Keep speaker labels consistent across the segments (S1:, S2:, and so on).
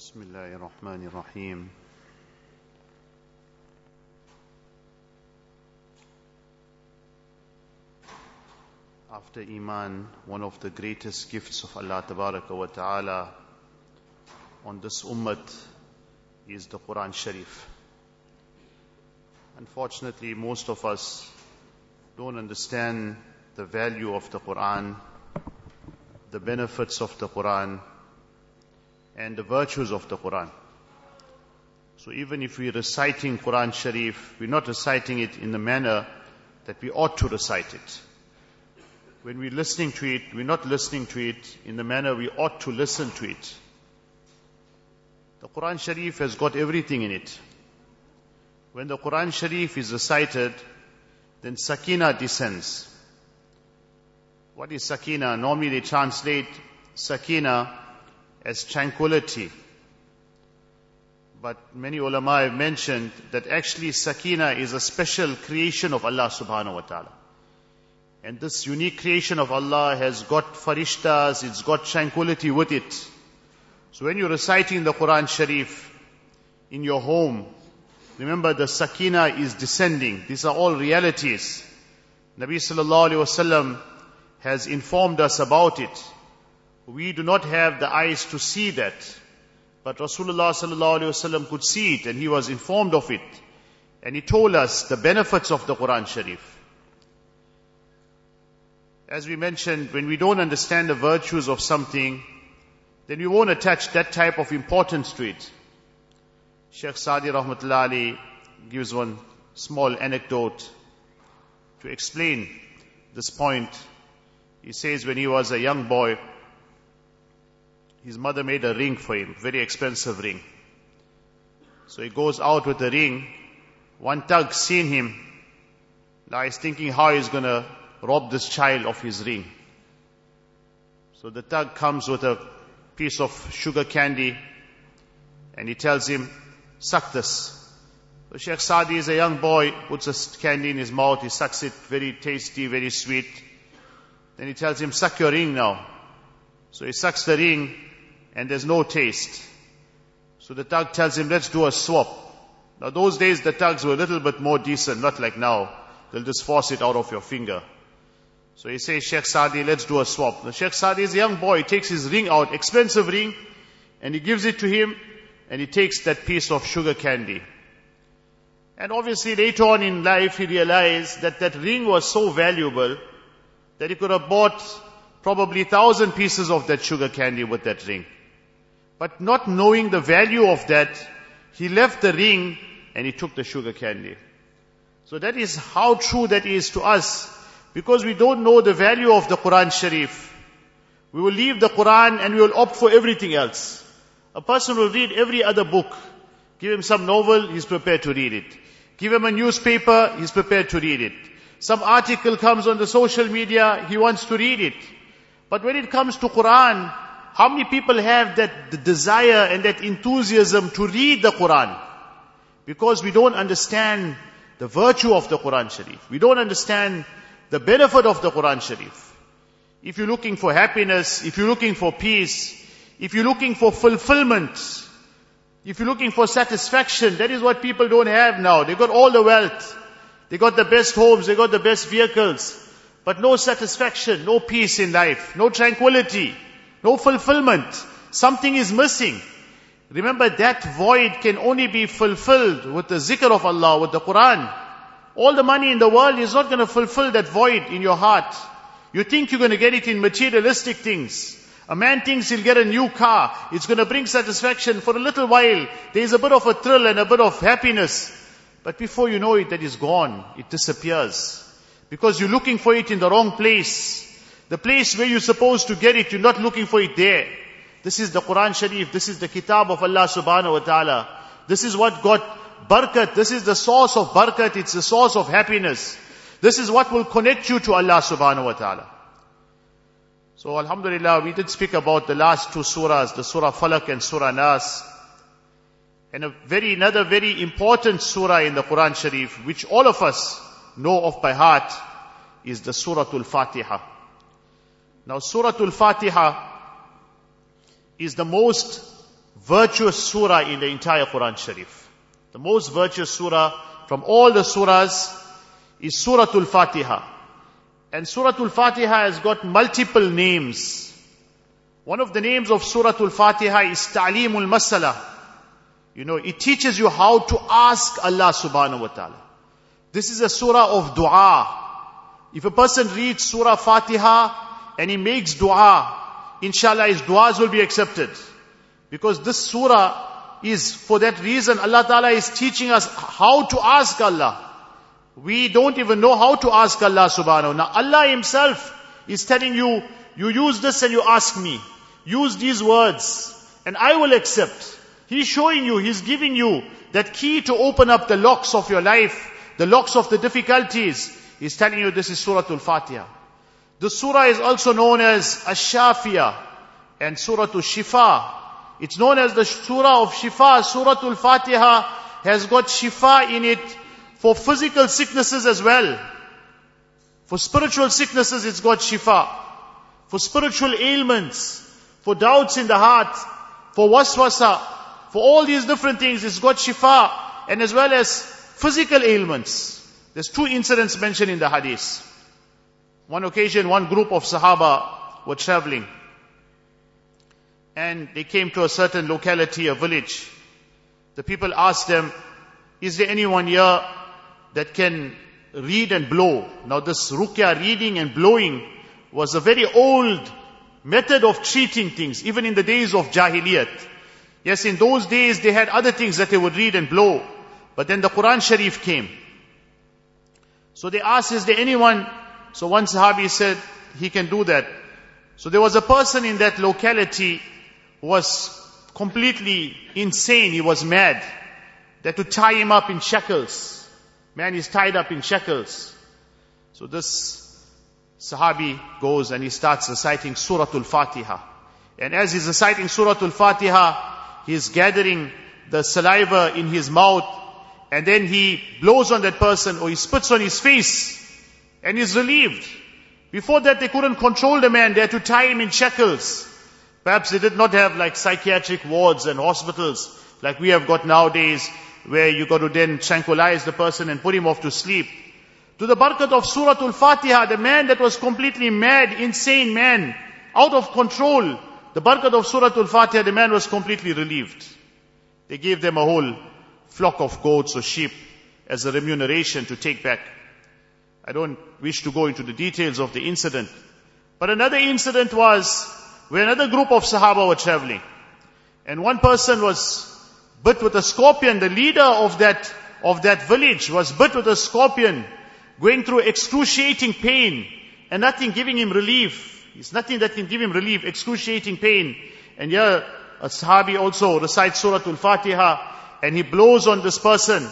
S1: بسم الله الرحمن الرحيم After Iman, one of the greatest gifts of Allah Tabaraka wa Ta'ala on this ummat is the Quran Sharif. Unfortunately, most of us don't understand the value of the Quran, the benefits of the Quran, and the virtues of the Quran. So even if we're reciting Quran Sharif, we're not reciting it in the manner that we ought to recite it. When we're listening to it, we're not listening to it in the manner we ought to listen to it. The Quran Sharif has got everything in it. When the Quran Sharif is recited, then Sakina descends. What is Sakina? Normally they translate Sakina as tranquility. But many ulama have mentioned that actually Sakina is a special creation of Allah subhanahu wa ta'ala. And this unique creation of Allah has got farishtas, it's got tranquility with it. So when you're reciting the Quran Sharif in your home, remember the Sakina is descending. These are all realities. Nabi sallallahu alayhi wasallam has informed us about it. We do not have the eyes to see that. But Rasulullah wasallam could see it and he was informed of it. And he told us the benefits of the Quran Sharif. As we mentioned, when we don't understand the virtues of something, then we won't attach that type of importance to it. Sheikh Sadi Rahmatullah Ali gives one small anecdote to explain this point. He says when he was a young boy, his mother made a ring for him, very expensive ring. So he goes out with the ring. One thug seen him. Now he's thinking how he's gonna rob this child of his ring. So the thug comes with a piece of sugar candy and he tells him, suck this. So Sheikh Sadi is a young boy, puts a candy in his mouth, he sucks it, very tasty, very sweet. Then he tells him, suck your ring now. So he sucks the ring and there's no taste. So the thug tells him, let's do a swap. Now those days the thugs were a little bit more decent, not like now. They'll just force it out of your finger. So he says, Sheikh Sadi, let's do a swap. The Sheikh Sadi is a young boy, he takes his ring out, expensive ring, and he gives it to him, and he takes that piece of sugar candy. And obviously later on in life he realized that that ring was so valuable that he could have bought probably thousand pieces of that sugar candy with that ring. But not knowing the value of that, he left the ring and he took the sugar candy. So that is how true that is to us. Because we don't know the value of the Quran Sharif. We will leave the Quran and we will opt for everything else. A person will read every other book. Give him some novel, he's prepared to read it. Give him a newspaper, he's prepared to read it. Some article comes on the social media, he wants to read it. But when it comes to Quran, how many people have that desire and that enthusiasm to read the Quran? Because we don't understand the virtue of the Quran Sharif. We don't understand the benefit of the Quran Sharif. If you're looking for happiness, if you're looking for peace, if you're looking for fulfillment, if you're looking for satisfaction, that is what people don't have now. They got all the wealth. They got the best homes, they got the best vehicles. But no satisfaction, no peace in life, no tranquility, no fulfillment. Something is missing. Remember that void can only be fulfilled with the zikr of Allah, with the Quran. All the money in the world is not going to fulfill that void in your heart. You think you're going to get it in materialistic things. A man thinks he'll get a new car. It's going to bring satisfaction for a little while. There's a bit of a thrill and a bit of happiness. But before you know it, that is gone. It disappears. Because you're looking for it in the wrong place. The place where you're supposed to get it, you're not looking for it there. This is the Quran Sharif. This is the Kitab of Allah subhanahu wa ta'ala. This is what got barakat. This is the source of barakat. It's the source of happiness. This is what will connect you to Allah subhanahu wa ta'ala. So Alhamdulillah, we did speak about the last two surahs, the Surah Falak and Surah Nas. And a very, another very important surah in the Quran Sharif, which all of us know of by heart, is the Surah Al-Fatiha. Now Surah Al-Fatiha is the most virtuous surah in the entire Quran Sharif. The most virtuous surah from all the surahs is Suratul Fatiha. And Suratul Fatiha has got multiple names. One of the names of Suratul Fatiha is Ta'limul Masala. You know, it teaches you how to ask Allah subhanahu wa ta'ala. This is a surah of dua. If a person reads Surah Fatiha and he makes dua, inshallah his duas will be accepted. Because this surah is for that reason Allah Ta'ala is teaching us how to ask Allah. We don't even know how to ask Allah subhanahu. Now Allah Himself is telling you, you use this and you ask me. Use these words and I will accept. He's showing you, He's giving you that key to open up the locks of your life, the locks of the difficulties. He's telling you this is Surah Al-Fatiha. The surah is also known as Ash-Shafiyah and Surah Al-Shifa. It's known as the Surah of Shifa. Surah Al-Fatiha has got Shifa in it for physical sicknesses as well. For spiritual sicknesses, it's got Shifa. For spiritual ailments, for doubts in the heart, for waswasa, for all these different things, it's got Shifa. And as well as physical ailments. There's two incidents mentioned in the hadith. One occasion, one group of Sahaba were traveling and they came to a certain locality, a village. The people asked them, is there anyone here that can read and blow? Now this ruqya, reading and blowing, was a very old method of treating things, even in the days of Jahiliyat. Yes, in those days they had other things that they would read and blow. But then the Quran Sharif came. So they asked, is there anyone? So one Sahabi said, he can do that. So there was a person in that locality was completely insane. He was mad. They had to tie him up in shackles. Man is tied up in shackles. So this Sahabi goes and he starts reciting Surah Al-Fatiha. And as he's reciting Surah Al-Fatiha, he's gathering the saliva in his mouth and then he blows on that person or he spits on his face and he's relieved. Before that they couldn't control the man, they had to tie him in shackles. Perhaps they did not have like psychiatric wards and hospitals like we have got nowadays where you got to then tranquilize the person and put him off to sleep. To the barakat of Surah Al-Fatiha, the man that was completely mad, insane man, out of control, the barakat of Surah Al-Fatiha, the man was completely relieved. They gave them a whole flock of goats or sheep as a remuneration to take back. I don't wish to go into the details of the incident. But another incident was where another group of Sahaba were traveling. And one person was bit with a scorpion. The leader of that, of that village was bit with a scorpion, going through excruciating pain and nothing giving him relief. It's nothing that can give him relief, excruciating pain. And here, a Sahabi also recites Surah Al-Fatiha and he blows on this person.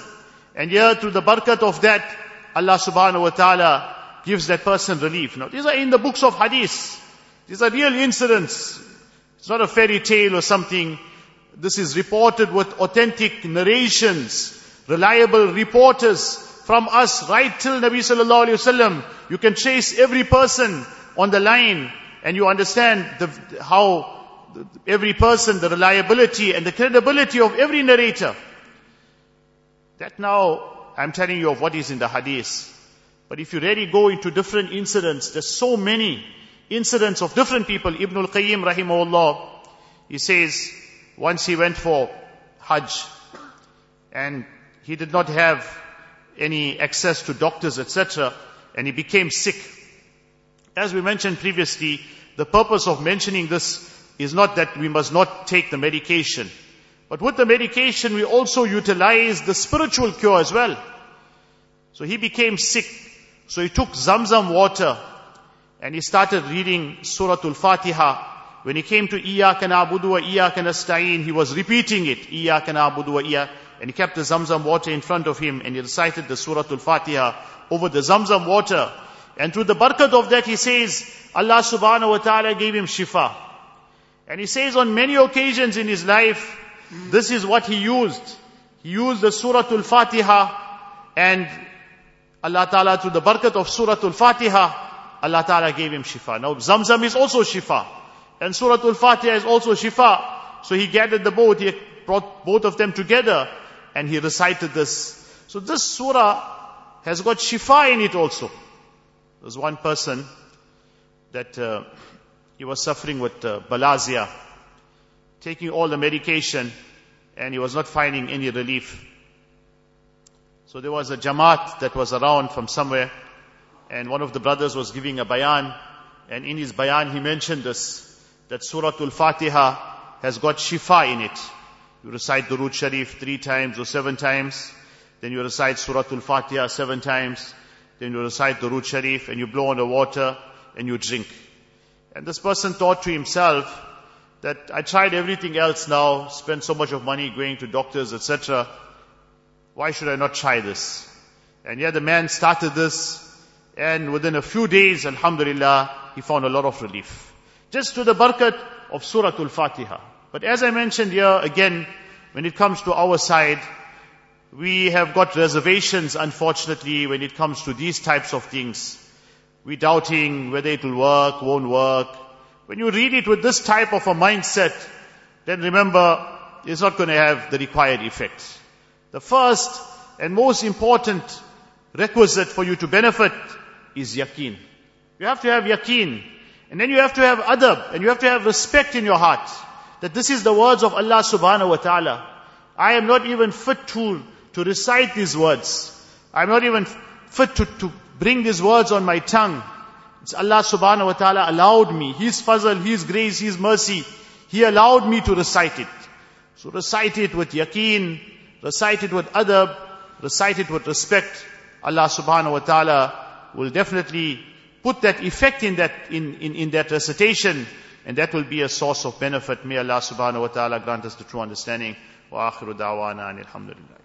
S1: And here, through the barakat of that, Allah subhanahu wa ta'ala gives that person relief. Now, these are in the books of hadith. These are real incidents. It's not a fairy tale or something. This is reported with authentic narrations, reliable reporters from us right till Nabi sallallahu alaihi wasallam. You can trace every person on the line and you understand the, how every person, the reliability and the credibility of every narrator. That now I'm telling you of what is in the hadith. But if you really go into different incidents, there's so many incidents of different people. Ibn al-Qayyim rahimahullah, he says, once he went for Hajj and he did not have any access to doctors, etc., and he became sick. As we mentioned previously, the purpose of mentioning this is not that we must not take the medication, but with the medication we also utilize the spiritual cure as well. So he became sick. So he took Zamzam water and he started reading Surah Al-Fatiha. When he came to Iyaka na'budu wa Iyaka nasta'in, he was repeating it. Iyaka na'budu wa Iyaka. And he kept the Zamzam water in front of him and he recited the Surah Al-Fatiha over the Zamzam water. And through the barakat of that he says, Allah subhanahu wa ta'ala gave him shifa. And he says on many occasions in his life, this is what he used. He used the Surah Al-Fatiha and Allah Ta'ala through the barakat of Surah Al-Fatiha, Allah Ta'ala gave him shifa. Now Zamzam is also shifa. And Surah Al-Fatiha is also shifa. So he gathered the both, he brought both of them together and he recited this. So this surah has got shifa in it also. There's one person that uh, he was suffering with uh, balazia, taking all the medication and he was not finding any relief. So there was a jamaat that was around from somewhere and one of the brothers was giving a bayan and in his bayan he mentioned this, that Surah Al-Fatiha has got shifa in it. You recite Durood Sharif three times or seven times, then you recite Surah Al-Fatiha seven times, then you recite Durood Sharif and you blow on the water and you drink. And this person thought to himself that I tried everything else now, spent so much of money going to doctors, etc. Why should I not try this? And yet the man started this and within a few days, alhamdulillah, he found a lot of relief. Just to the barakat of Surah Al-Fatiha. But as I mentioned here, again, when it comes to our side, we have got reservations, unfortunately, when it comes to these types of things. We're doubting whether it will work, won't work. When you read it with this type of a mindset, then remember, it's not going to have the required effect. The first and most important requisite for you to benefit is yaqeen. You have to have yaqeen. And then you have to have adab, and you have to have respect in your heart. That this is the words of Allah subhanahu wa ta'ala. I am not even fit to, to recite these words. I'm not even fit to, to bring these words on my tongue. Allah subhanahu wa ta'ala allowed me. His fazl, His grace, His mercy. He allowed me to recite it. So recite it with yaqeen, recite it with adab, recite it with respect. Allah subhanahu wa ta'ala will definitely put that effect in that, in, in, in that recitation, and that will be a source of benefit. May Allah subhanahu wa ta'ala grant us the true understanding. Wa akhiru da'wana alhamdulillah.